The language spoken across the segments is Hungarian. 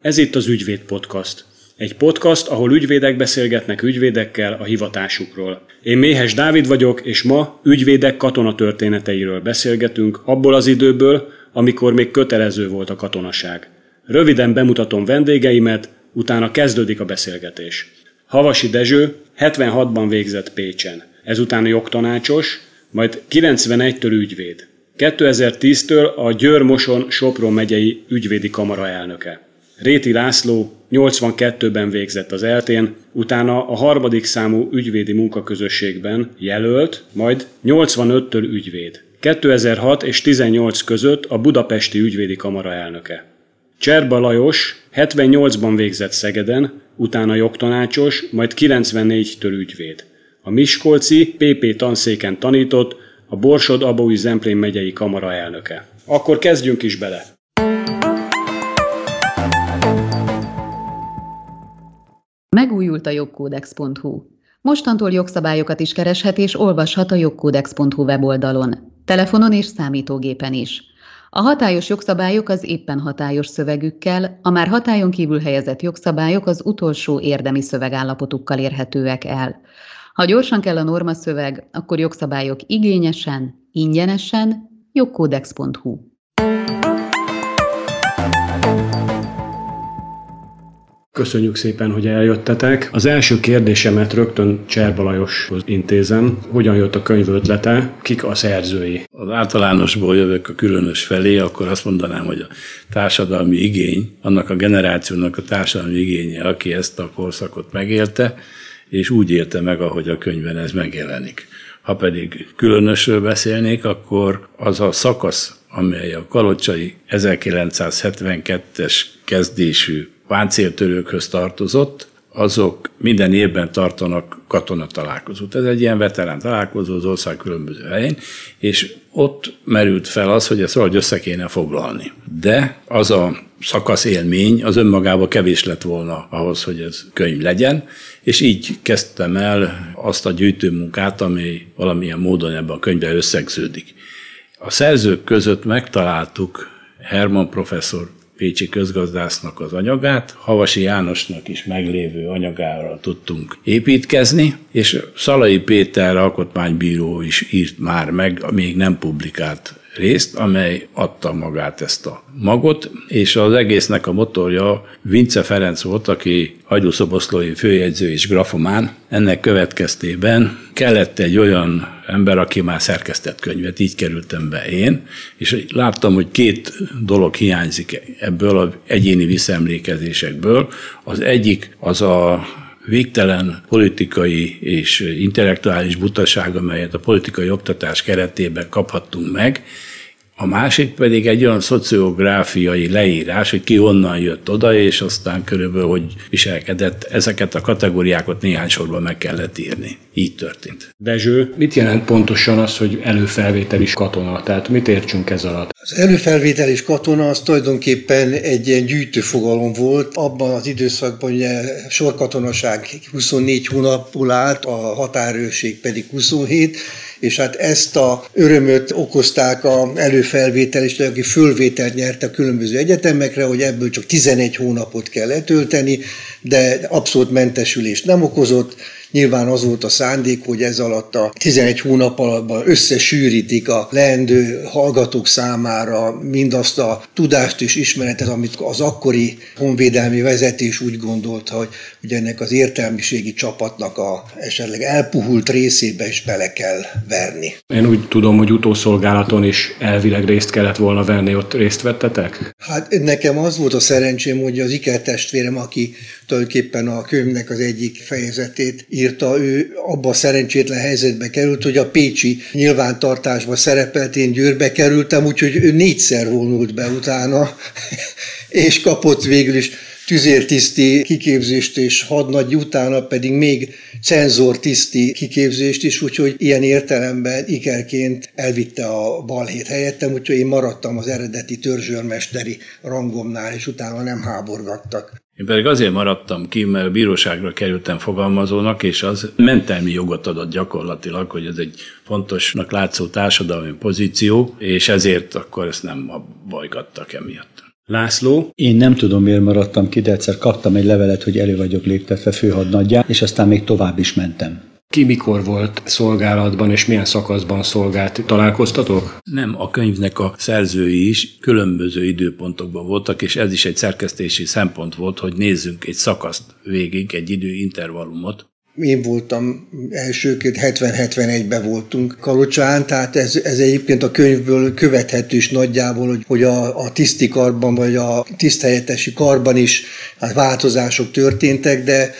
Ez itt az Ügyvéd Podcast. Egy podcast, ahol ügyvédek beszélgetnek ügyvédekkel a hivatásukról. Én Méhes Dávid vagyok, és ma ügyvédek katonatörténeteiről beszélgetünk, abból az időből, amikor még kötelező volt a katonaság. Röviden bemutatom vendégeimet, utána kezdődik a beszélgetés. Havasi Dezső 76-ban végzett Pécsen, ezután jogtanácsos, majd 91-től ügyvéd. 2010-től a Győr-Moson Sopron megyei ügyvédi kamara elnöke. Réti László 82-ben végzett az eltén, utána a harmadik számú ügyvédi munkaközösségben jelölt, majd 85-től ügyvéd. 2006 és 18 között a Budapesti Ügyvédi Kamara elnöke. Cserba Lajos 78-ban végzett Szegeden, utána jogtanácsos, majd 94-től ügyvéd. A Miskolci PP tanszéken tanított, a Borsod Abaúj Zemplén megyei kamara elnöke. Akkor kezdjünk is bele! Megújult a jogkódex.hu. Mostantól jogszabályokat is kereshet és olvashat a jogkódex.hu weboldalon, telefonon és számítógépen is. A hatályos jogszabályok az éppen hatályos szövegükkel, a már hatályon kívül helyezett jogszabályok az utolsó érdemi szövegállapotukkal érhetőek el. Ha gyorsan kell a norma szöveg, akkor jogszabályok igényesen, ingyenesen, jogkódex.hu. Köszönjük szépen, hogy eljöttetek. Az első kérdésemet rögtön Cserba intézem. Hogyan jött a könyv ötlete? Kik a szerzői? Az általánosból jövök a különös felé, akkor azt mondanám, hogy a társadalmi igény, annak a generációnak a társadalmi igénye, aki ezt a korszakot megélte, és úgy élte meg, ahogy a könyvben ez megjelenik. Ha pedig különösről beszélnék, akkor az a szakasz, amely a kalocsai 1972-es kezdésű páncéltörőkhöz tartozott, azok minden évben tartanak katonatalálkozót. Ez egy ilyen veterán találkozó az ország különböző helyén, és ott merült fel az, hogy ezt valahogy össze kéne foglalni. De az a szakasz élmény az önmagában kevés lett volna ahhoz, hogy ez könyv legyen, és így kezdtem el azt a gyűjtőmunkát, ami valamilyen módon ebben a könyvben összegződik. A szerzők között megtaláltuk Herman professzor Pécsi közgazdásznak az anyagát, Havasi Jánosnak is meglévő anyagára tudtunk építkezni, és Szalai Péter alkotmánybíró is írt már meg, még nem publikált részt, amely adta magát ezt a magot, és az egésznek a motorja Vince Ferenc volt, aki hagyószoboszlói főjegyző és grafomán. Ennek következtében kellett egy olyan ember, aki már szerkesztett könyvet, így kerültem be én, és láttam, hogy két dolog hiányzik ebből az egyéni visszaemlékezésekből. Az egyik az a végtelen politikai és intellektuális butaság, amelyet a politikai oktatás keretében kaphattunk meg, a másik pedig egy olyan szociográfiai leírás, hogy ki honnan jött oda, és aztán körülbelül hogy viselkedett. Ezeket a kategóriákat néhány sorban meg kellett írni. Így történt. Dezső, mit jelent pontosan az, hogy előfelvételis katona? Tehát mit értsünk ez alatt? Az előfelvételis katona az tulajdonképpen egy ilyen gyűjtőfogalom volt. Abban az időszakban ugye sorkatonaság 24 hónapból állt, a határőrség pedig 27, és hát ezt a örömöt okozták a előfelvételist, aki fölvételt nyert a különböző egyetemekre, hogy ebből csak 11 hónapot kell letölteni, de abszolút mentesülést nem okozott, Nyilván az volt a szándék, hogy ez alatt a 11 hónap alatt összesűrítik a leendő hallgatók számára mindazt a tudást és ismeretet, amit az akkori honvédelmi vezetés úgy gondolta, hogy, hogy ennek az értelmiségi csapatnak a esetleg elpuhult részébe is bele kell verni. Én úgy tudom, hogy utószolgálaton is elvileg részt kellett volna venni, ott részt vettetek? Hát nekem az volt a szerencsém, hogy az ikertestvérem, aki tulajdonképpen a könyvnek az egyik fejezetét írta, ő abba a szerencsétlen helyzetbe került, hogy a Pécsi nyilvántartásba szerepelt, én Győrbe kerültem, úgyhogy ő négyszer vonult be utána, és kapott végül is tüzértiszti kiképzést és hadnagy utána pedig még cenzortiszti kiképzést is, úgyhogy ilyen értelemben ikerként elvitte a balhét helyettem, úgyhogy én maradtam az eredeti törzsőrmesteri rangomnál, és utána nem háborgattak. Én pedig azért maradtam ki, mert a bíróságra kerültem fogalmazónak, és az mentelmi jogot adott gyakorlatilag, hogy ez egy fontosnak látszó társadalmi pozíció, és ezért akkor ezt nem bajgattak emiatt. László. Én nem tudom, miért maradtam ki, de egyszer kaptam egy levelet, hogy elő vagyok léptetve főhadnaggyá, és aztán még tovább is mentem. Ki mikor volt szolgálatban, és milyen szakaszban szolgált? Találkoztatok? Nem, a könyvnek a szerzői is különböző időpontokban voltak, és ez is egy szerkesztési szempont volt, hogy nézzünk egy szakaszt végig, egy időintervallumot, én voltam elsőként, 70-71-ben voltunk Kalocsán, tehát ez, ez egyébként a könyvből követhető is nagyjából, hogy, hogy a, a tiszti karban, vagy a tiszthelyettesi karban is hát változások történtek, de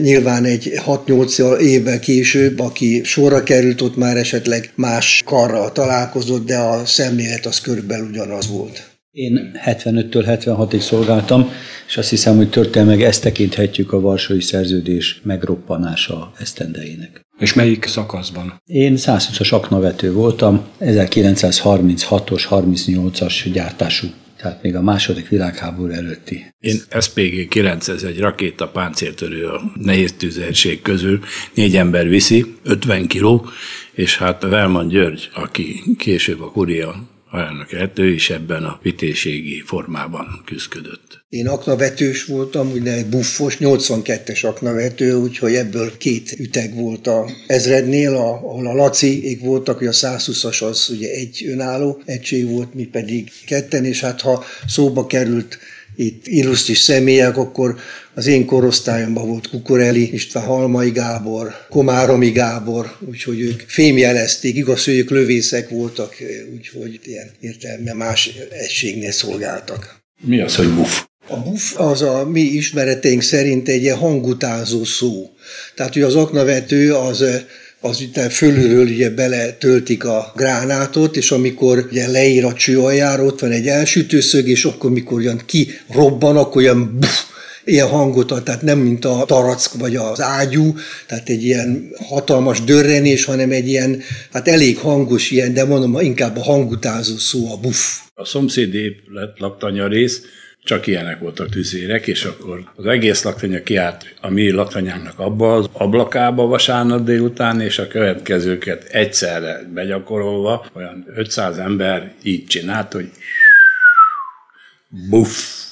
nyilván egy 6-8 évvel később, aki sorra került, ott már esetleg más karral találkozott, de a szemlélet az körülbelül ugyanaz volt. Én 75-től 76-ig szolgáltam, és azt hiszem, hogy történelmek ezt tekinthetjük a Varsói Szerződés megroppanása esztendeinek. És melyik szakaszban? Én 120-as aknavető voltam, 1936-os, 38-as gyártású tehát még a második világháború előtti. Én SPG 9, ez egy rakéta páncéltörő a nehéz tűzerség közül, négy ember viszi, 50 kiló, és hát Velman György, aki később a kuria alelnöket, ő is ebben a vitéségi formában küzdött. Én aknavetős voltam, ugye buffos, 82-es aknavető, úgyhogy ebből két üteg volt a ezrednél, ahol a Laci voltak, hogy a 120-as az ugye egy önálló egység volt, mi pedig ketten, és hát ha szóba került itt illusztris személyek, akkor az én korosztályomban volt Kukoreli, István Halmai Gábor, Komáromi Gábor, úgyhogy ők fémjelezték, igaz, hogy ők lövészek voltak, úgyhogy ilyen értelme más egységnél szolgáltak. Mi az, hogy buff? A buff az a mi ismereteink szerint egy ilyen hangutázó szó. Tehát, hogy az aknavető az az ugye fölülről ugye bele töltik a gránátot, és amikor ugye leír a cső aljára, ott van egy elsütőszög, és akkor mikor olyan kirobban, akkor olyan buff, ilyen hangot ad, tehát nem mint a tarack vagy az ágyú, tehát egy ilyen hatalmas dörrenés, hanem egy ilyen, hát elég hangos ilyen, de mondom, inkább a hangutázó szó a buff. A szomszéd épület laktanya rész csak ilyenek voltak tüzérek, és akkor az egész laktanya kiállt a mi laktanyánknak abba az ablakába vasárnap délután, és a következőket egyszerre begyakorolva, olyan 500 ember így csinált, hogy buff,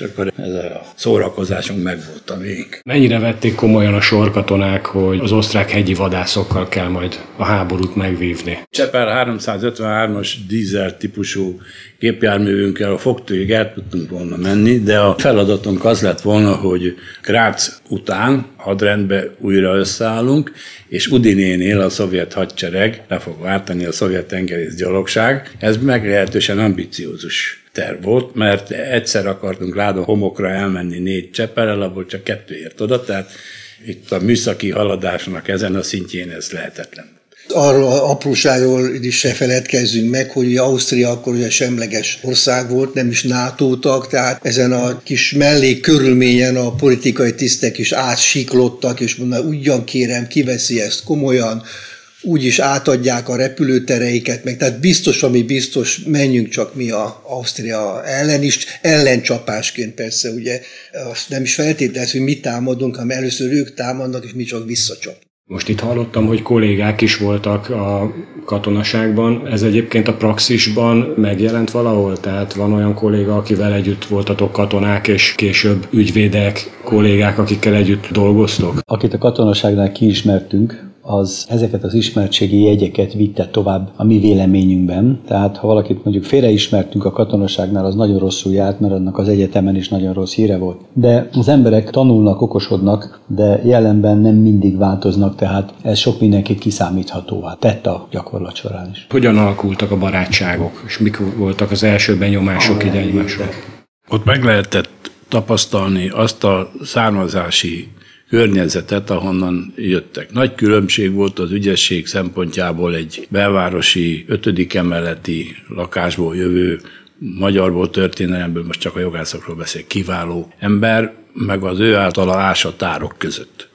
és akkor ez a szórakozásunk megvolt a még. Mennyire vették komolyan a sorkatonák, hogy az osztrák hegyi vadászokkal kell majd a háborút megvívni? Csepel 353-as dízel típusú gépjárművünkkel a fogtőig el tudtunk volna menni, de a feladatunk az lett volna, hogy Grác után hadrendbe újra összeállunk, és Udinénél a szovjet hadsereg le fog váltani a szovjet tengerész gyalogság. Ez meglehetősen ambiciózus terv volt, mert egyszer akartunk Láda homokra elmenni négy cseppelel, abból csak kettő ért oda, tehát itt a műszaki haladásnak ezen a szintjén ez lehetetlen. Arról apróságról is se feledkezzünk meg, hogy Ausztria akkor ugye semleges ország volt, nem is NATO tag, tehát ezen a kis mellék körülményen a politikai tisztek is átsiklottak, és mondták, ugyan kérem, kiveszi ezt komolyan, úgy is átadják a repülőtereiket, meg tehát biztos, ami biztos, menjünk csak mi a Ausztria ellen is, ellencsapásként persze, ugye azt nem is feltételez, hogy mi támadunk, hanem először ők támadnak, és mi csak visszacsap. Most itt hallottam, hogy kollégák is voltak a katonaságban. Ez egyébként a praxisban megjelent valahol? Tehát van olyan kolléga, akivel együtt voltatok katonák, és később ügyvédek, kollégák, akikkel együtt dolgoztok? Akit a katonaságnál kiismertünk, az ezeket az ismertségi jegyeket vitte tovább a mi véleményünkben. Tehát ha valakit mondjuk félreismertünk a katonaságnál, az nagyon rosszul járt, mert annak az egyetemen is nagyon rossz híre volt. De az emberek tanulnak, okosodnak, de jelenben nem mindig változnak, tehát ez sok mindenkit kiszámíthatóvá tett a gyakorlat során is. Hogyan alakultak a barátságok, és mik voltak az első benyomások ide egymásra? Ott meg lehetett tapasztalni azt a származási környezetet, ahonnan jöttek. Nagy különbség volt az ügyesség szempontjából egy belvárosi ötödik emeleti lakásból jövő magyarból, történelemből, most csak a jogászokról beszél, kiváló ember, meg az ő általa ásatárok között.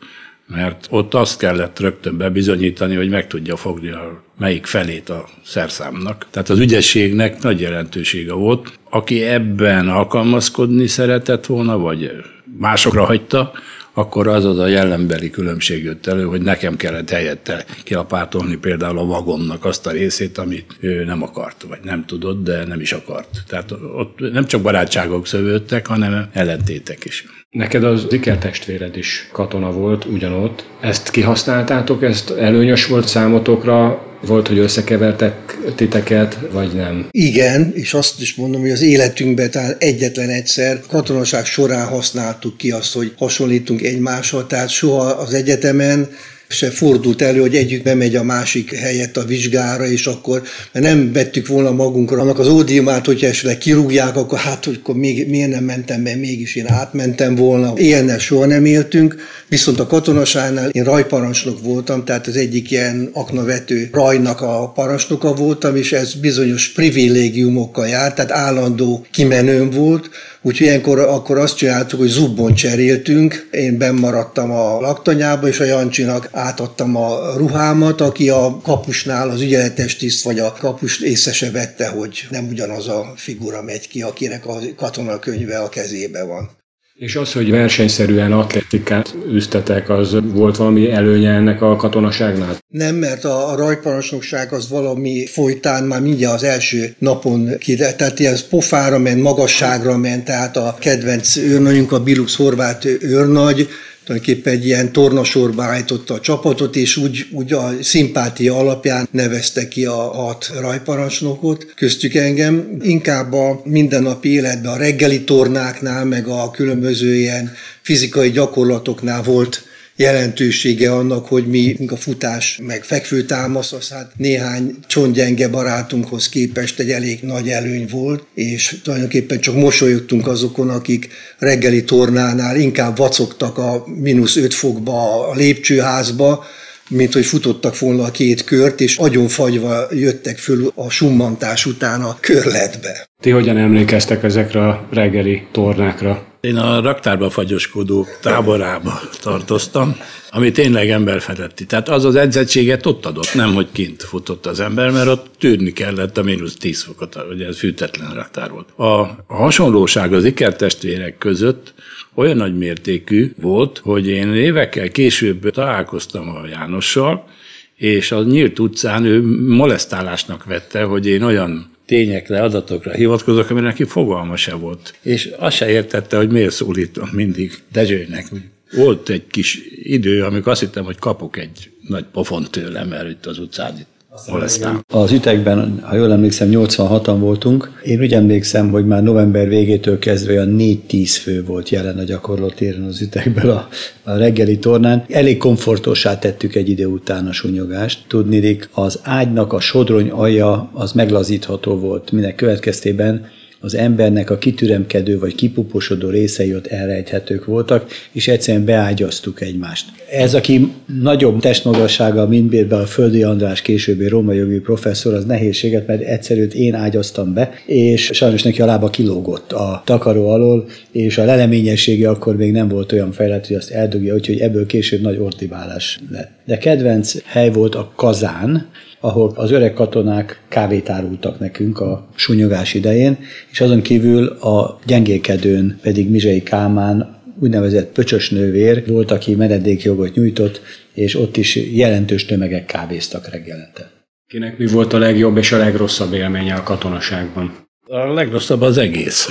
Mert ott azt kellett rögtön bebizonyítani, hogy meg tudja fogni a melyik felét a szerszámnak. Tehát az ügyességnek nagy jelentősége volt. Aki ebben alkalmazkodni szeretett volna, vagy másokra hagyta, akkor az az a jellembeli különbség jött elő, hogy nekem kellett helyette kilapátolni például a vagonnak azt a részét, amit ő nem akart, vagy nem tudott, de nem is akart. Tehát ott nem csak barátságok szövődtek, hanem ellentétek is. Neked az ikertestvéred is katona volt ugyanott. Ezt kihasználtátok, ezt előnyös volt számotokra, volt, hogy összekevertek titeket, vagy nem? Igen, és azt is mondom, hogy az életünkben talán egyetlen egyszer katonaság során használtuk ki azt, hogy hasonlítunk egymással, tehát soha az egyetemen se fordult elő, hogy együtt bemegy a másik helyett a vizsgára, és akkor mert nem vettük volna magunkra annak az ódiumát, hogyha esetleg kirúgják, akkor hát, hogy akkor még, miért nem mentem be, mégis én átmentem volna. Ilyennel soha nem éltünk, viszont a katonaságnál én rajparancsnok voltam, tehát az egyik ilyen aknavető rajnak a parancsnoka voltam, és ez bizonyos privilégiumokkal járt, tehát állandó kimenőm volt, Úgyhogy ilyenkor akkor azt csináltuk, hogy zubbon cseréltünk, én bennmaradtam a laktanyába, és a Jancsinak átadtam a ruhámat, aki a kapusnál az ügyeletes tiszt, vagy a kapus észre se vette, hogy nem ugyanaz a figura megy ki, akinek a katonakönyve a kezébe van. És az, hogy versenyszerűen atletikát üztetek, az volt valami előnye ennek a katonaságnál? Nem, mert a, a rajparancsnokság az valami folytán már mindjárt az első napon ki, tehát ilyen pofára ment, magasságra ment, tehát a kedvenc őrnagyunk, a Bilux Horváth őrnagy, tulajdonképpen egy ilyen tornasorba állította a csapatot, és úgy, úgy a szimpátia alapján nevezte ki a hat rajparancsnokot, köztük engem. Inkább a mindennapi életben, a reggeli tornáknál, meg a különböző ilyen fizikai gyakorlatoknál volt jelentősége annak, hogy mi a futás meg fekvőtámasz, az hát néhány csontgyenge barátunkhoz képest egy elég nagy előny volt, és tulajdonképpen csak mosolyogtunk azokon, akik reggeli tornánál inkább vacogtak a mínusz 5 fokba a lépcsőházba, mint hogy futottak volna a két kört, és agyonfagyva jöttek föl a summantás után a körletbe. Ti hogyan emlékeztek ezekre a reggeli tornákra? Én a raktárba fagyoskodó táborába tartoztam, ami tényleg emberfeletti. Tehát az az edzettséget ott adott, nem hogy kint futott az ember, mert ott tűrni kellett a mínusz 10 fokot, ugye ez fűtetlen raktár volt. A hasonlóság az ikertestvérek között olyan nagy mértékű volt, hogy én évekkel később találkoztam a Jánossal, és a nyílt utcán ő molesztálásnak vette, hogy én olyan tényekre, adatokra hivatkozok, amire neki fogalma se volt. És azt se értette, hogy miért szólítom mindig Dezsőnek. Volt egy kis idő, amikor azt hittem, hogy kapok egy nagy pofont tőle, mert itt az utcán itt molesztál. Az ütegben, ha jól emlékszem, 86-an voltunk. Én úgy emlékszem, hogy már november végétől kezdve olyan 4-10 fő volt jelen a gyakorlatéren az ütegben a, a reggeli tornán. Elég komfortosá tettük egy idő után a sunyogást. Tudnilik, az ágynak a sodrony alja az meglazítható volt, minek következtében az embernek a kitüremkedő vagy kipuposodó részei ott elrejthetők voltak, és egyszerűen beágyaztuk egymást. Ez, aki nagyobb testmagassága, például a Földi András későbbi római jogi professzor, az nehézséget, mert egyszerűen én ágyaztam be, és sajnos neki a lába kilógott a takaró alól, és a leleményessége akkor még nem volt olyan fejlett, hogy azt eldugja, úgyhogy ebből később nagy ordibálás lett. De kedvenc hely volt a kazán, ahol az öreg katonák kávét árultak nekünk a sunyogás idején, és azon kívül a gyengékedőn pedig Mizsei Kámán úgynevezett pöcsös nővér volt, aki menedékjogot nyújtott, és ott is jelentős tömegek kávéztak reggelente. Kinek mi volt a legjobb és a legrosszabb élménye a katonaságban? A legrosszabb az egész.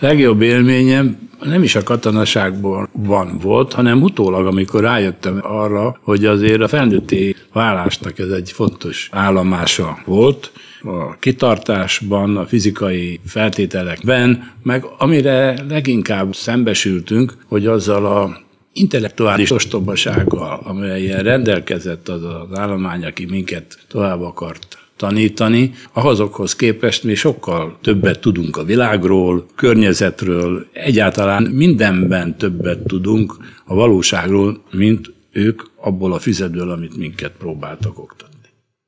Legjobb élményem nem is a katonaságban van volt, hanem utólag, amikor rájöttem arra, hogy azért a felnőtti vállásnak ez egy fontos állomása volt, a kitartásban, a fizikai feltételekben, meg amire leginkább szembesültünk, hogy azzal a intellektuális ostobasággal, amelyen rendelkezett az az állomány, aki minket tovább akart tanítani, azokhoz képest mi sokkal többet tudunk a világról, környezetről, egyáltalán mindenben többet tudunk a valóságról, mint ők abból a füzetből, amit minket próbáltak oktatni.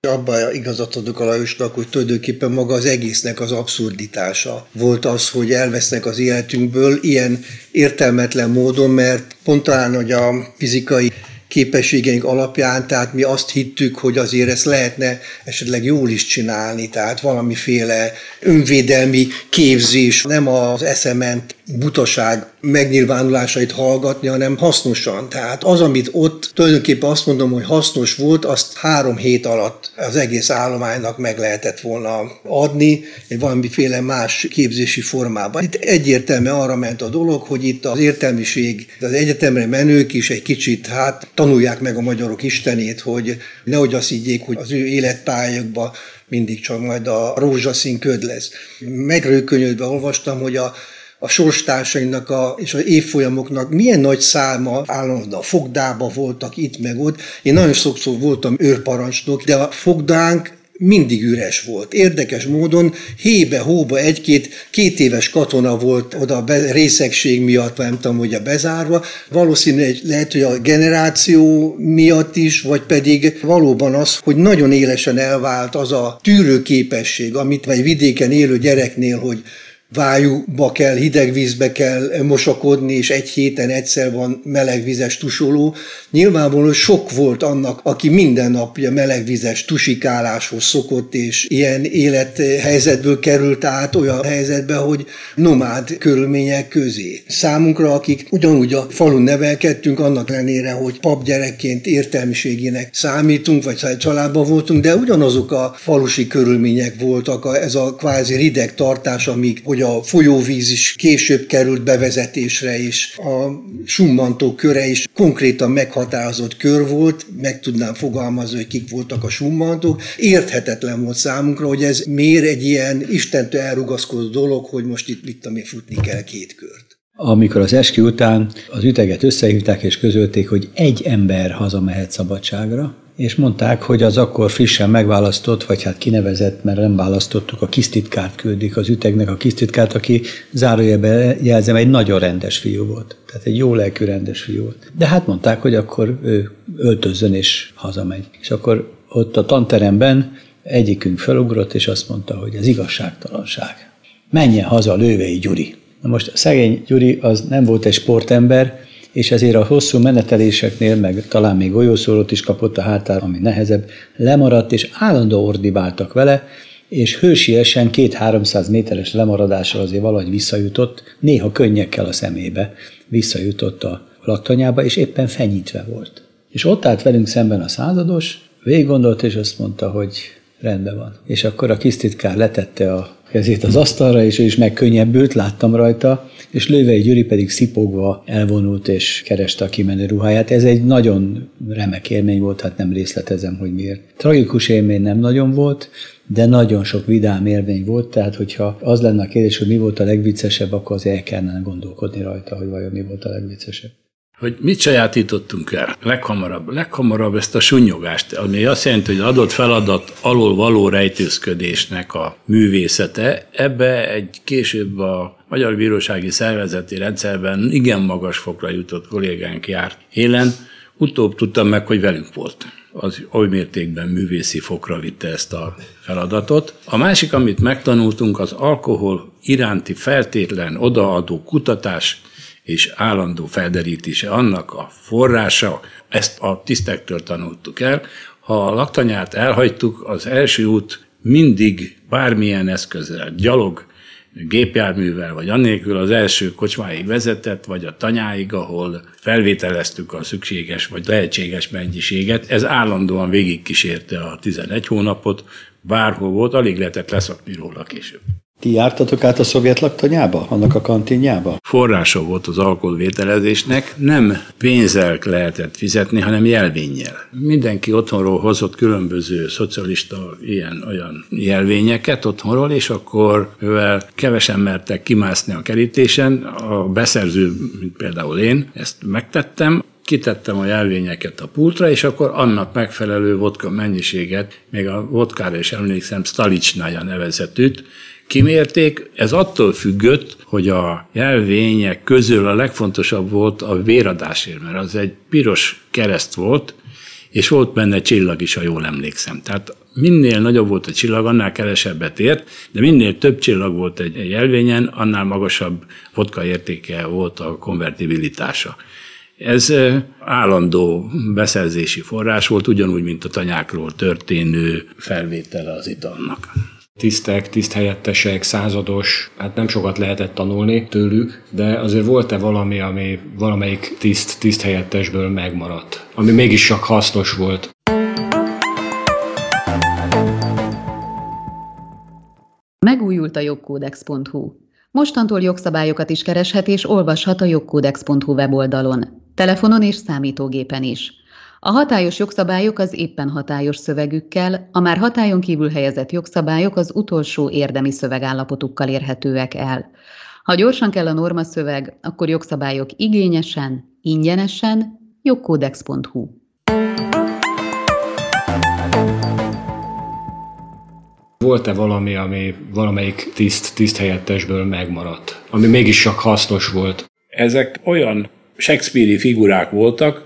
Abban igazat adok a Lajosnak, hogy tulajdonképpen maga az egésznek az abszurditása volt az, hogy elvesznek az életünkből ilyen értelmetlen módon, mert pont talán, hogy a fizikai képességeink alapján, tehát mi azt hittük, hogy azért ezt lehetne esetleg jól is csinálni, tehát valamiféle önvédelmi képzés, nem az eszement butaság megnyilvánulásait hallgatni, hanem hasznosan. Tehát az, amit ott tulajdonképpen azt mondom, hogy hasznos volt, azt három hét alatt az egész állománynak meg lehetett volna adni, egy valamiféle más képzési formában. Itt egyértelműen arra ment a dolog, hogy itt az értelmiség, az egyetemre menők is egy kicsit hát tanulják meg a magyarok istenét, hogy nehogy azt higgyék, hogy az ő életpályákban mindig csak majd a rózsaszín köd lesz. Megrőkönyödve olvastam, hogy a a sorstársainknak a, és az évfolyamoknak milyen nagy száma állandóan a fogdába voltak itt meg ott. Én nagyon sokszor voltam őrparancsnok, de a fogdánk mindig üres volt. Érdekes módon hébe-hóba egy-két két éves katona volt oda a be, részegség miatt, nem tudom, hogy a bezárva. Valószínűleg lehet, hogy a generáció miatt is, vagy pedig valóban az, hogy nagyon élesen elvált az a tűrőképesség, amit egy vidéken élő gyereknél, hogy vájúba kell, hideg vízbe kell mosakodni, és egy héten egyszer van melegvizes tusoló. Nyilvánvalóan sok volt annak, aki minden napja melegvizes tusikáláshoz szokott, és ilyen élethelyzetből került át olyan helyzetbe, hogy nomád körülmények közé. Számunkra, akik ugyanúgy a falun nevelkedtünk, annak ellenére, hogy papgyerekként értelmiségének számítunk, vagy családban voltunk, de ugyanazok a falusi körülmények voltak, ez a kvázi rideg tartás, amíg hogy a folyóvíz is később került bevezetésre, és a summantó köre is konkrétan meghatározott kör volt, meg tudnám fogalmazni, hogy kik voltak a summantók. Érthetetlen volt számunkra, hogy ez miért egy ilyen Istentől elrugaszkodó dolog, hogy most itt, mit tudom futni kell két kört. Amikor az eskü után az üteget összehívták és közölték, hogy egy ember hazamehet szabadságra, és mondták, hogy az akkor frissen megválasztott, vagy hát kinevezett, mert nem választottuk, a kisztitkárt küldik az ütegnek, a kisztitkárt, aki zárójelben jelzem, egy nagyon rendes fiú volt. Tehát egy jó lelkű rendes fiú volt. De hát mondták, hogy akkor ő öltözzön és hazamegy. És akkor ott a tanteremben egyikünk felugrott, és azt mondta, hogy ez igazságtalanság. Menjen haza Lővei Gyuri. Na most szegény Gyuri az nem volt egy sportember, és ezért a hosszú meneteléseknél, meg talán még golyószólót is kapott a hátár, ami nehezebb, lemaradt, és állandó ordibáltak vele, és hősiesen két-háromszáz méteres lemaradással azért valahogy visszajutott, néha könnyekkel a szemébe visszajutott a laktanyába, és éppen fenyítve volt. És ott állt velünk szemben a százados, végig gondolt, és azt mondta, hogy rendben van. És akkor a kisztitkár letette a kezét az asztalra, és ő is megkönnyebbült, láttam rajta, és Lővei Gyuri pedig szipogva elvonult és kereste a kimenő ruháját. Ez egy nagyon remek élmény volt, hát nem részletezem, hogy miért. Tragikus élmény nem nagyon volt, de nagyon sok vidám élmény volt, tehát hogyha az lenne a kérdés, hogy mi volt a legviccesebb, akkor az el kellene gondolkodni rajta, hogy vajon mi volt a legviccesebb hogy mit sajátítottunk el leghamarabb? Leghamarabb ezt a sunyogást, ami azt jelenti, hogy adott feladat alól való rejtőzködésnek a művészete, ebbe egy később a Magyar Bírósági Szervezeti Rendszerben igen magas fokra jutott kollégánk járt élen, utóbb tudtam meg, hogy velünk volt. Az oly mértékben művészi fokra vitte ezt a feladatot. A másik, amit megtanultunk, az alkohol iránti feltétlen odaadó kutatás, és állandó felderítése annak a forrása, ezt a tisztektől tanultuk el. Ha a laktanyát elhagytuk, az első út mindig bármilyen eszközzel, gyalog, gépjárművel, vagy annélkül az első kocsmáig vezetett, vagy a tanyáig, ahol felvételeztük a szükséges vagy lehetséges mennyiséget. Ez állandóan végigkísérte a 11 hónapot, bárhol volt, alig lehetett leszakni róla később. Ti jártatok át a szovjet laktanyába, annak a kantinjába? Forrása volt az alkoholvételezésnek, nem pénzzel lehetett fizetni, hanem jelvénnyel. Mindenki otthonról hozott különböző szocialista ilyen-olyan jelvényeket otthonról, és akkor ővel kevesen mertek kimászni a kerítésen. A beszerző, mint például én, ezt megtettem, kitettem a jelvényeket a pultra, és akkor annak megfelelő vodka mennyiséget, még a vodkára is emlékszem, Stalicsnája nevezetűt, kimérték. Ez attól függött, hogy a jelvények közül a legfontosabb volt a véradásért, mert az egy piros kereszt volt, és volt benne csillag is, ha jól emlékszem. Tehát minél nagyobb volt a csillag, annál kevesebbet ért, de minél több csillag volt egy jelvényen, annál magasabb vodka értéke volt a konvertibilitása. Ez állandó beszerzési forrás volt, ugyanúgy, mint a tanyákról történő felvétele az italnak. Tisztek, tiszthelyettesek, százados, hát nem sokat lehetett tanulni tőlük, de azért volt-e valami, ami valamelyik tiszt, tiszthelyettesből megmaradt, ami mégis csak hasznos volt? Megújult a jogkódex.hu. Mostantól jogszabályokat is kereshet és olvashat a jogkódex.hu weboldalon, telefonon és számítógépen is. A hatályos jogszabályok az éppen hatályos szövegükkel, a már hatályon kívül helyezett jogszabályok az utolsó érdemi szövegállapotukkal érhetőek el. Ha gyorsan kell a norma szöveg, akkor jogszabályok igényesen, ingyenesen, jogkódex.hu. Volt-e valami, ami valamelyik tiszt, tiszthelyettesből megmaradt, ami mégis csak hasznos volt? Ezek olyan Shakespeare-i figurák voltak,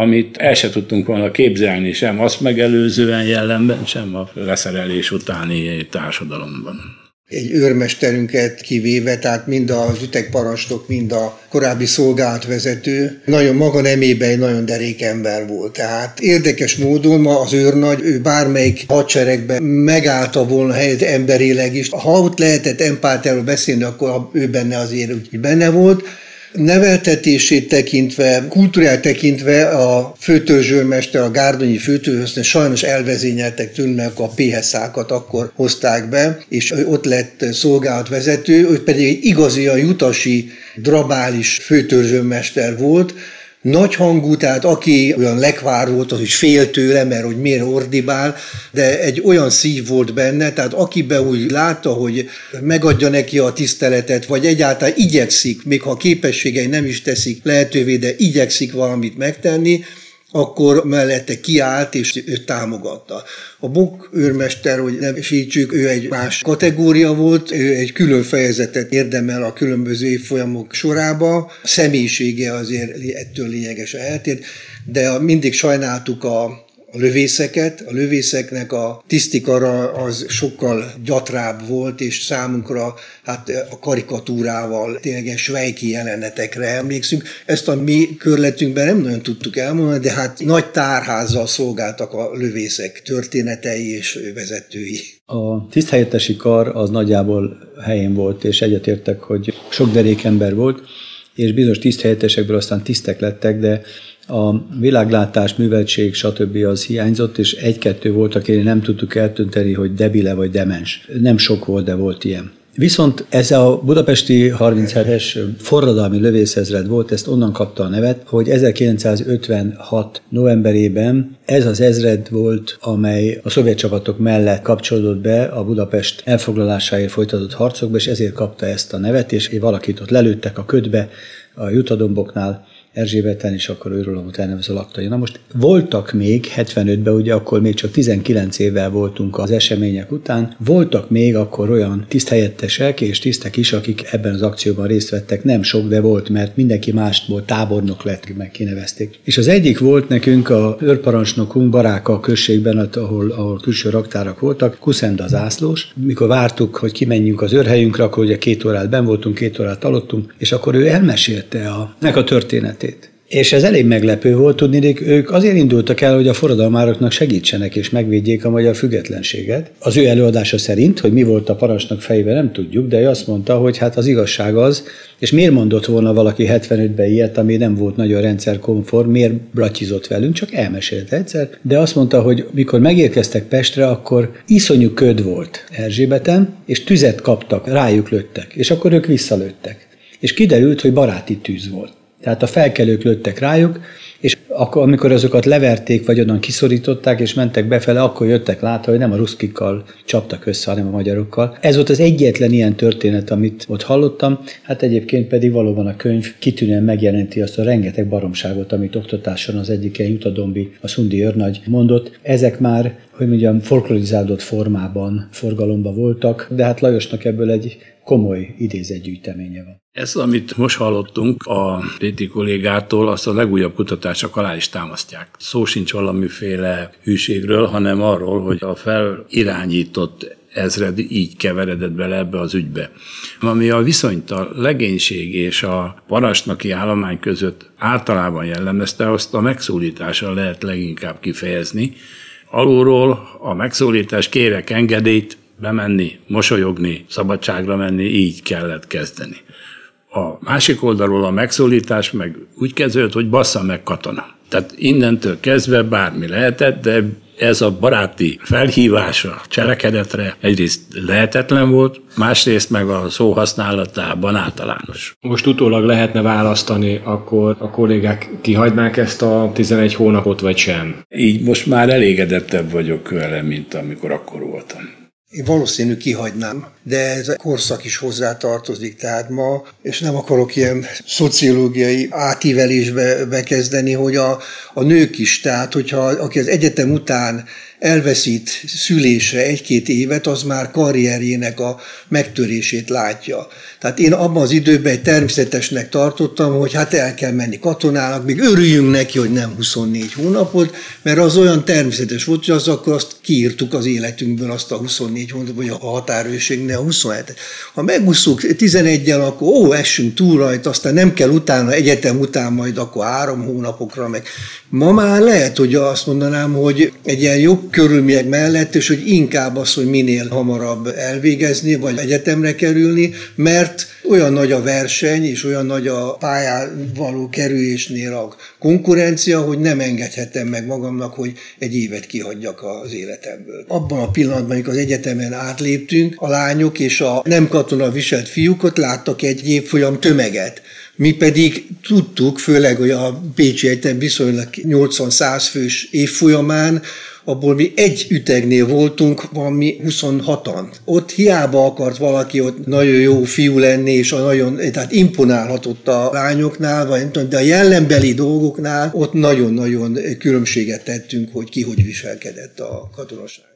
amit el se tudtunk volna képzelni sem azt megelőzően jellemben, sem a leszerelés utáni társadalomban egy őrmesterünket kivéve, tehát mind az ütegparancsnok, mind a korábbi szolgálatvezető nagyon maga nemében egy nagyon derék ember volt. Tehát érdekes módon ma az őrnagy, ő bármelyik hadseregben megállta volna helyet emberileg is. Ha ott lehetett empátiáról beszélni, akkor ő benne azért úgy benne volt neveltetését tekintve, kultúrát tekintve a főtörzsőrmester, a gárdonyi főtörzsőrmester sajnos elvezényeltek tőle, a PHS-ákat akkor hozták be, és ott lett szolgálatvezető, ő pedig egy igazi a jutasi, drabális főtörzsőrmester volt, nagy hangú, tehát aki olyan lekvár volt, az is fél tőle, mert hogy miért ordibál, de egy olyan szív volt benne, tehát akibe úgy látta, hogy megadja neki a tiszteletet, vagy egyáltalán igyekszik, még ha képességei nem is teszik lehetővé, de igyekszik valamit megtenni, akkor mellette kiállt és őt támogatta. A Bok őrmester, hogy nevesítsük, ő egy más kategória volt, ő egy külön fejezetet érdemel a különböző évfolyamok sorába. A személyisége azért ettől lényegesen eltért, de mindig sajnáltuk a a lövészeket. A lövészeknek a tisztikara az sokkal gyatrább volt, és számunkra hát a karikatúrával, tényleg svejki jelenetekre emlékszünk. Ezt a mi körletünkben nem nagyon tudtuk elmondani, de hát nagy tárházzal szolgáltak a lövészek történetei és vezetői. A tiszthelyettesi kar az nagyjából helyén volt, és egyetértek, hogy sok derék ember volt, és bizonyos tiszthelyettesekből aztán tisztek lettek, de a világlátás, műveltség, stb. az hiányzott, és egy-kettő volt, akire nem tudtuk eltönteni, hogy debile vagy demens. Nem sok volt, de volt ilyen. Viszont ez a budapesti 37-es forradalmi lövészezred volt, ezt onnan kapta a nevet, hogy 1956 novemberében ez az ezred volt, amely a szovjet csapatok mellett kapcsolódott be a Budapest elfoglalásáért folytatott harcokba, és ezért kapta ezt a nevet, és valakit ott lelőttek a ködbe a jutadomboknál, Erzsébeten, és akkor őről volt elnevezve a laktai. Na most voltak még 75-ben, ugye akkor még csak 19 évvel voltunk az események után, voltak még akkor olyan tiszthelyettesek és tisztek is, akik ebben az akcióban részt vettek, nem sok, de volt, mert mindenki mástból tábornok lett, meg kinevezték. És az egyik volt nekünk a őrparancsnokunk Baráka a községben, ahol, ahol külső raktárak voltak, Kuszenda zászlós. Mikor vártuk, hogy kimenjünk az őrhelyünkre, akkor ugye két órát ben voltunk, két órát aludtunk, és akkor ő elmesélte a, nek a történet történetét. És ez elég meglepő volt, tudni, ők azért indultak el, hogy a forradalmároknak segítsenek és megvédjék a magyar függetlenséget. Az ő előadása szerint, hogy mi volt a parancsnok fejében, nem tudjuk, de ő azt mondta, hogy hát az igazság az, és miért mondott volna valaki 75-ben ilyet, ami nem volt nagyon rendszerkonform, miért bratyizott velünk, csak elmesélte egyszer, de azt mondta, hogy mikor megérkeztek Pestre, akkor iszonyú köd volt Erzsébeten, és tüzet kaptak, rájuk lőttek, és akkor ők visszalőttek. És kiderült, hogy baráti tűz volt. Tehát a felkelők lőttek rájuk, és akkor, amikor azokat leverték, vagy onnan kiszorították, és mentek befele, akkor jöttek látva, hogy nem a ruszkikkal csaptak össze, hanem a magyarokkal. Ez volt az egyetlen ilyen történet, amit ott hallottam. Hát egyébként pedig valóban a könyv kitűnően megjelenti azt a rengeteg baromságot, amit oktatáson az egyik Jutadombi, a Szundi őrnagy mondott. Ezek már, hogy mondjam, folklorizálódott formában forgalomba voltak, de hát Lajosnak ebből egy komoly idézetgyűjteménye van. Ez, amit most hallottunk a Péti kollégától, azt a legújabb kutatások alá is támasztják. Szó sincs valamiféle hűségről, hanem arról, hogy a felirányított ezred így keveredett bele ebbe az ügybe. Ami a viszonyt a legénység és a parancsnoki állomány között általában jellemezte, azt a megszólítással lehet leginkább kifejezni. Alulról a megszólítás kérek engedélyt, bemenni, mosolyogni, szabadságra menni, így kellett kezdeni. A másik oldalról a megszólítás meg úgy kezdődött, hogy bassza meg katona. Tehát innentől kezdve bármi lehetett, de ez a baráti felhívása cselekedetre egyrészt lehetetlen volt, másrészt meg a szó használatában általános. Most utólag lehetne választani, akkor a kollégák kihagynák ezt a 11 hónapot, vagy sem? Így most már elégedettebb vagyok vele, mint amikor akkor voltam. Én valószínű kihagynám, de ez a korszak is hozzátartozik, tehát ma, és nem akarok ilyen szociológiai átívelésbe bekezdeni, hogy a, a nők is, tehát hogyha aki az egyetem után elveszít szülésre egy-két évet, az már karrierjének a megtörését látja. Tehát én abban az időben egy természetesnek tartottam, hogy hát el kell menni katonának, még örüljünk neki, hogy nem 24 hónapot, mert az olyan természetes volt, hogy az akkor azt kiírtuk az életünkből, azt a 24 hónapot, vagy a határőrségnél a 27 Ha megúszunk 11-el, akkor ó, essünk túl rajta, aztán nem kell utána, egyetem után majd akkor három hónapokra, meg ma már lehet, hogy azt mondanám, hogy egy ilyen jobb körülmények mellett, és hogy inkább az, hogy minél hamarabb elvégezni, vagy egyetemre kerülni, mert olyan nagy a verseny, és olyan nagy a pályán való kerülésnél a konkurencia, hogy nem engedhetem meg magamnak, hogy egy évet kihagyjak az életemből. Abban a pillanatban, amikor az egyetemen átléptünk, a lányok és a nem katona viselt fiúkot láttak egy évfolyam tömeget. Mi pedig tudtuk, főleg, hogy a Pécsi Egyetem viszonylag 80-100 fős évfolyamán, abból mi egy ütegnél voltunk, valami 26-an. Ott hiába akart valaki ott nagyon jó fiú lenni, és a nagyon, tehát imponálhatott a lányoknál, vagy nem tudom, de a jellembeli dolgoknál ott nagyon-nagyon különbséget tettünk, hogy ki hogy viselkedett a katonaság.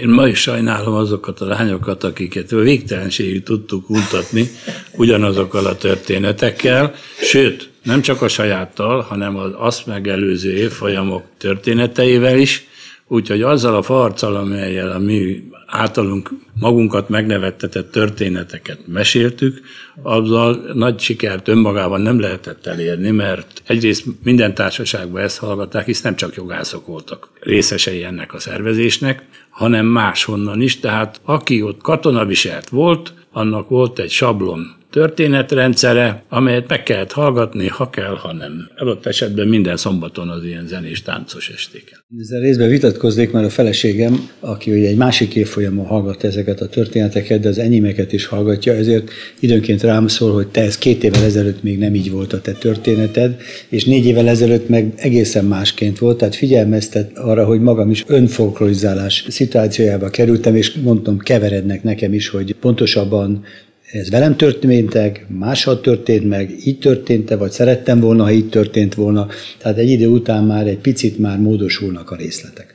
Én ma is sajnálom azokat a lányokat, akiket végtelenségig tudtuk untatni ugyanazokkal a történetekkel, sőt, nem csak a sajáttal, hanem az azt megelőző évfolyamok történeteivel is, Úgyhogy azzal a farccal, amelyel a mi általunk magunkat megnevettetett történeteket meséltük, azzal nagy sikert önmagában nem lehetett elérni, mert egyrészt minden társaságban ezt hallgatták, hisz nem csak jogászok voltak részesei ennek a szervezésnek, hanem máshonnan is, tehát aki ott katonaviselt volt, annak volt egy sablon történetrendszere, amelyet meg kellett hallgatni, ha kell, ha nem. Adott esetben minden szombaton az ilyen zenés táncos estéken. Ezzel részben vitatkoznék, mert a feleségem, aki ugye egy másik évfolyamon hallgat ezeket a történeteket, de az enyémeket is hallgatja, ezért időnként rám szól, hogy te ez két évvel ezelőtt még nem így volt a te történeted, és négy évvel ezelőtt meg egészen másként volt, tehát figyelmeztet arra, hogy magam is önfolklorizálás szituációjába kerültem, és mondtam, keverednek nekem is, hogy pontosabban ez velem történt meg, máshol történt meg, így történt-e, vagy szerettem volna, ha így történt volna. Tehát egy idő után már egy picit már módosulnak a részletek.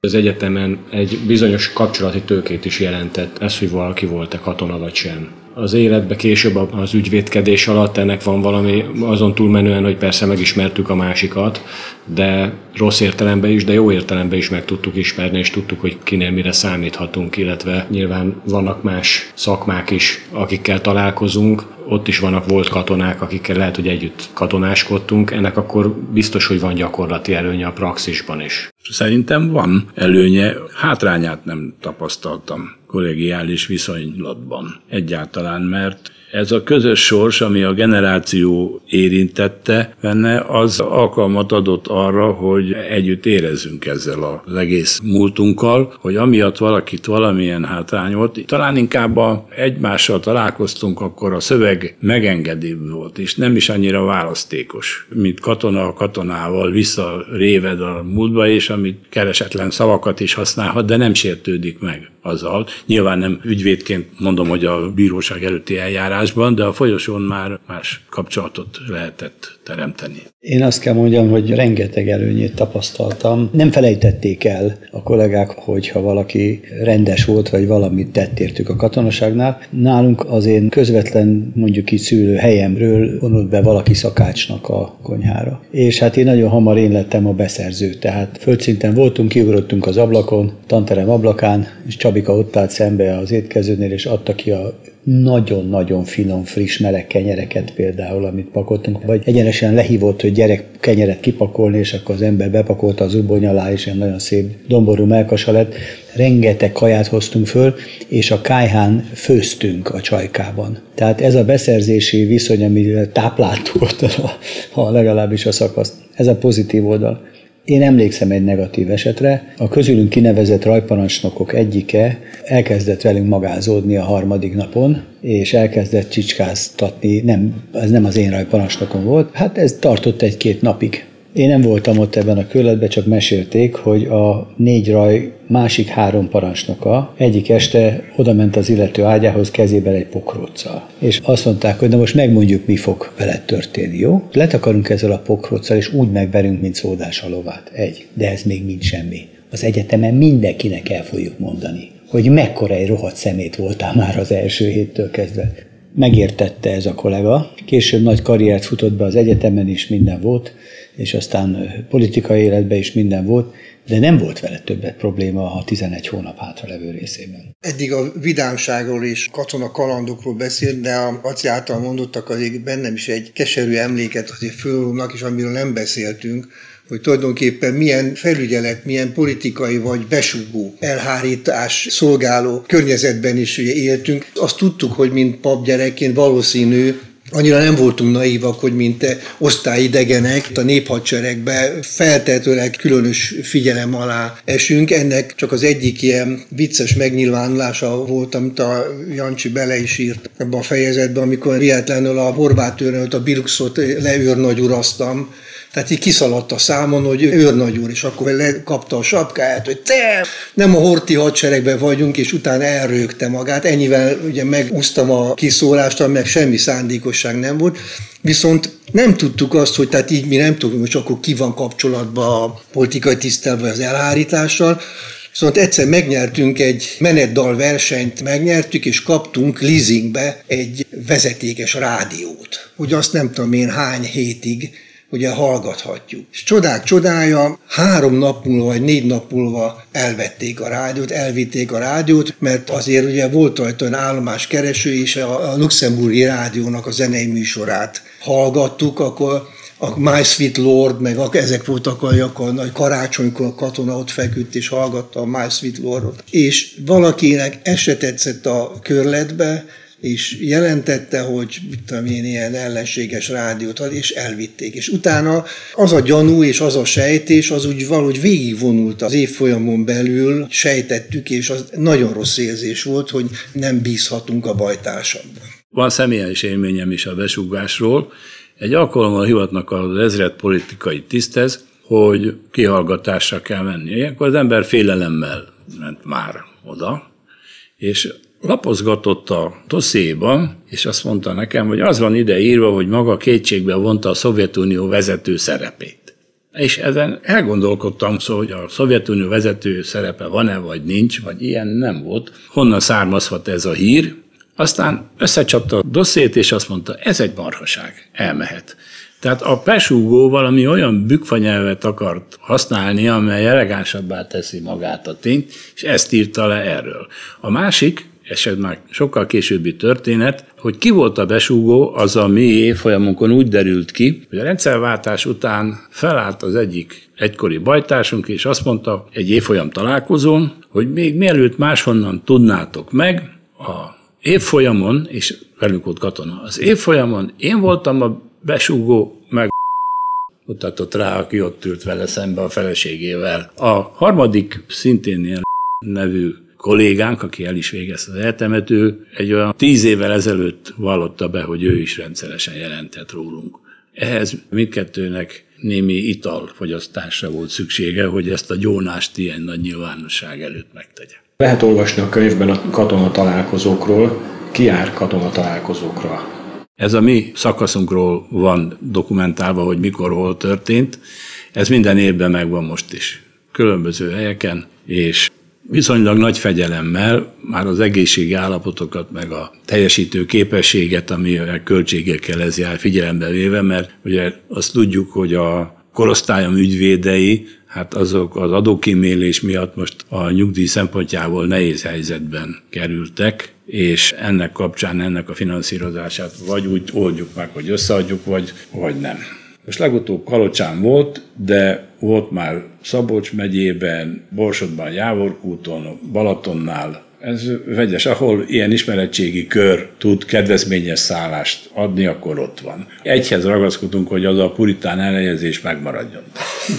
Az egyetemen egy bizonyos kapcsolati tőkét is jelentett, ez, hogy valaki volt-e katona vagy sem az életbe később az ügyvédkedés alatt ennek van valami azon túlmenően, hogy persze megismertük a másikat, de rossz értelemben is, de jó értelemben is meg tudtuk ismerni, és tudtuk, hogy kinél mire számíthatunk, illetve nyilván vannak más szakmák is, akikkel találkozunk, ott is vannak volt katonák, akikkel lehet, hogy együtt katonáskodtunk, ennek akkor biztos, hogy van gyakorlati előnye a praxisban is. Szerintem van előnye, hátrányát nem tapasztaltam kollegiális viszonylatban. Egyáltalán, mert ez a közös sors, ami a generáció érintette benne, az alkalmat adott arra, hogy együtt érezzünk ezzel az egész múltunkkal, hogy amiatt valakit valamilyen hátrányolt, talán inkább a egymással találkoztunk, akkor a szöveg megengedőbb volt, és nem is annyira választékos, mint katona a katonával visszaréved a múltba, és amit keresetlen szavakat is használhat, de nem sértődik meg azzal. Nyilván nem ügyvédként mondom, hogy a bíróság előtti eljárásban, de a folyosón már más kapcsolatot lehetett teremteni. Én azt kell mondjam, hogy rengeteg előnyét tapasztaltam. Nem felejtették el a kollégák, hogy ha valaki rendes volt, vagy valamit tett értük a katonaságnál. Nálunk az én közvetlen, mondjuk így szülő helyemről vonult be valaki szakácsnak a konyhára. És hát én nagyon hamar én lettem a beszerző. Tehát földszinten voltunk, kiugrottunk az ablakon, tanterem ablakán, és Csabika ott állt szembe az étkezőnél, és adta ki a nagyon-nagyon finom, friss, meleg kenyereket például, amit pakoltunk, vagy egyenesen lehívott, hogy gyerek kenyeret kipakolni, és akkor az ember bepakolta az ubony alá, és ilyen nagyon szép domború melkasa lett. Rengeteg kaját hoztunk föl, és a kájhán főztünk a csajkában. Tehát ez a beszerzési viszony, amivel tápláltuk ott, a, a legalábbis a szakaszt, ez a pozitív oldal. Én emlékszem egy negatív esetre. A közülünk kinevezett rajparancsnokok egyike elkezdett velünk magázódni a harmadik napon, és elkezdett csicskáztatni, nem, ez nem az én rajparancsnokom volt, hát ez tartott egy-két napig. Én nem voltam ott ebben a körletben, csak mesélték, hogy a négy raj másik három parancsnoka egyik este oda ment az illető ágyához kezében egy pokróccal. És azt mondták, hogy na most megmondjuk, mi fog veled történni, jó? Letakarunk ezzel a pokróccal, és úgy megverünk, mint szódás a lovát. Egy. De ez még mind semmi. Az egyetemen mindenkinek el fogjuk mondani, hogy mekkora egy rohadt szemét voltál már az első héttől kezdve. Megértette ez a kollega. Később nagy karriert futott be az egyetemen is, minden volt, és aztán politikai életben is minden volt, de nem volt vele többet probléma a 11 hónap hátra levő részében. Eddig a vidámságról és katona kalandokról beszélt, de a Aci által mondottak azért bennem is egy keserű emléket azért fölrúgnak, és amiről nem beszéltünk, hogy tulajdonképpen milyen felügyelet, milyen politikai vagy besugó elhárítás szolgáló környezetben is ugye éltünk. Azt tudtuk, hogy mint pap gyerekként valószínű, annyira nem voltunk naívak, hogy mint osztályidegenek a néphadseregbe feltetőleg különös figyelem alá esünk. Ennek csak az egyik ilyen vicces megnyilvánulása volt, amit a Jancsi bele is írt ebbe a fejezetbe, amikor véletlenül a horvát a Biluxot leőrnagyuraztam, tehát így kiszaladt a számon, hogy őrnagy úr, és akkor lekapta a sapkáját, hogy te nem a horti hadseregben vagyunk, és utána elrögte magát. Ennyivel ugye megúsztam a kiszólást, meg semmi szándékosság nem volt. Viszont nem tudtuk azt, hogy tehát így mi nem tudjuk, hogy akkor ki van kapcsolatban a politikai tisztelve az elhárítással, Viszont egyszer megnyertünk egy menetdal versenyt, megnyertük, és kaptunk leasingbe egy vezetékes rádiót. Hogy azt nem tudom én hány hétig ugye hallgathatjuk. És csodák csodája, három nap múlva, vagy négy nap múlva elvették a rádiót, elvitték a rádiót, mert azért ugye volt rajta olyan állomás kereső, és a, a luxemburgi rádiónak a zenei műsorát hallgattuk, akkor a My Sweet Lord, meg ezek voltak a nagy karácsonykor a katona ott feküdt és hallgatta a My Sweet Lordot. És valakinek ez se a körletbe, és jelentette, hogy mit tudom én, ilyen ellenséges rádiót és elvitték. És utána az a gyanú és az a sejtés, az úgy valahogy végigvonult az évfolyamon belül, sejtettük, és az nagyon rossz érzés volt, hogy nem bízhatunk a bajtársabban. Van személyes élményem is a besugásról. Egy alkalommal hivatnak az ezred politikai tisztez, hogy kihallgatásra kell menni. Ilyenkor az ember félelemmel ment már oda, és lapozgatott a dosszéban, és azt mondta nekem, hogy az van ide írva, hogy maga kétségbe vonta a Szovjetunió vezető szerepét. És ezen elgondolkodtam, szó, hogy a Szovjetunió vezető szerepe van-e, vagy nincs, vagy ilyen nem volt. Honnan származhat ez a hír? Aztán összecsapta a dosszét, és azt mondta, ez egy marhaság, elmehet. Tehát a pesúgó valami olyan bükfanyelvet akart használni, amely elegánsabbá teszi magát a tényt, és ezt írta le erről. A másik, eset már sokkal későbbi történet, hogy ki volt a besúgó, az a mi évfolyamunkon úgy derült ki, hogy a rendszerváltás után felállt az egyik egykori bajtársunk, és azt mondta egy évfolyam találkozón, hogy még mielőtt máshonnan tudnátok meg, a évfolyamon, és velünk volt katona, az évfolyamon én voltam a besúgó, meg mutatott rá, aki ott ült vele szembe a feleségével. A harmadik szintén ilyen nevű kollégánk, aki el is végezte az egyetemet, ő egy olyan tíz évvel ezelőtt vallotta be, hogy ő is rendszeresen jelentett rólunk. Ehhez mindkettőnek némi italfogyasztásra volt szüksége, hogy ezt a gyónást ilyen nagy nyilvánosság előtt megtegye. Lehet olvasni a könyvben a katona találkozókról, ki jár katona találkozókra. Ez a mi szakaszunkról van dokumentálva, hogy mikor, hol történt. Ez minden évben megvan most is. Különböző helyeken, és viszonylag nagy fegyelemmel már az egészségi állapotokat, meg a teljesítő képességet, ami a költségekkel ez jár figyelembe véve, mert ugye azt tudjuk, hogy a korosztályom ügyvédei, hát azok az adókímélés miatt most a nyugdíj szempontjából nehéz helyzetben kerültek, és ennek kapcsán ennek a finanszírozását vagy úgy oldjuk meg, hogy összeadjuk, vagy, vagy nem. Most legutóbb Kalocsán volt, de volt már Szabolcs megyében, Borsodban, Jávorkúton, Balatonnál, ez vegyes, ahol ilyen ismeretségi kör tud kedvezményes szállást adni, akkor ott van. Egyhez ragaszkodunk, hogy az a puritán elhelyezés megmaradjon.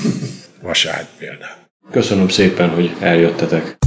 Vaságy például. Köszönöm szépen, hogy eljöttetek.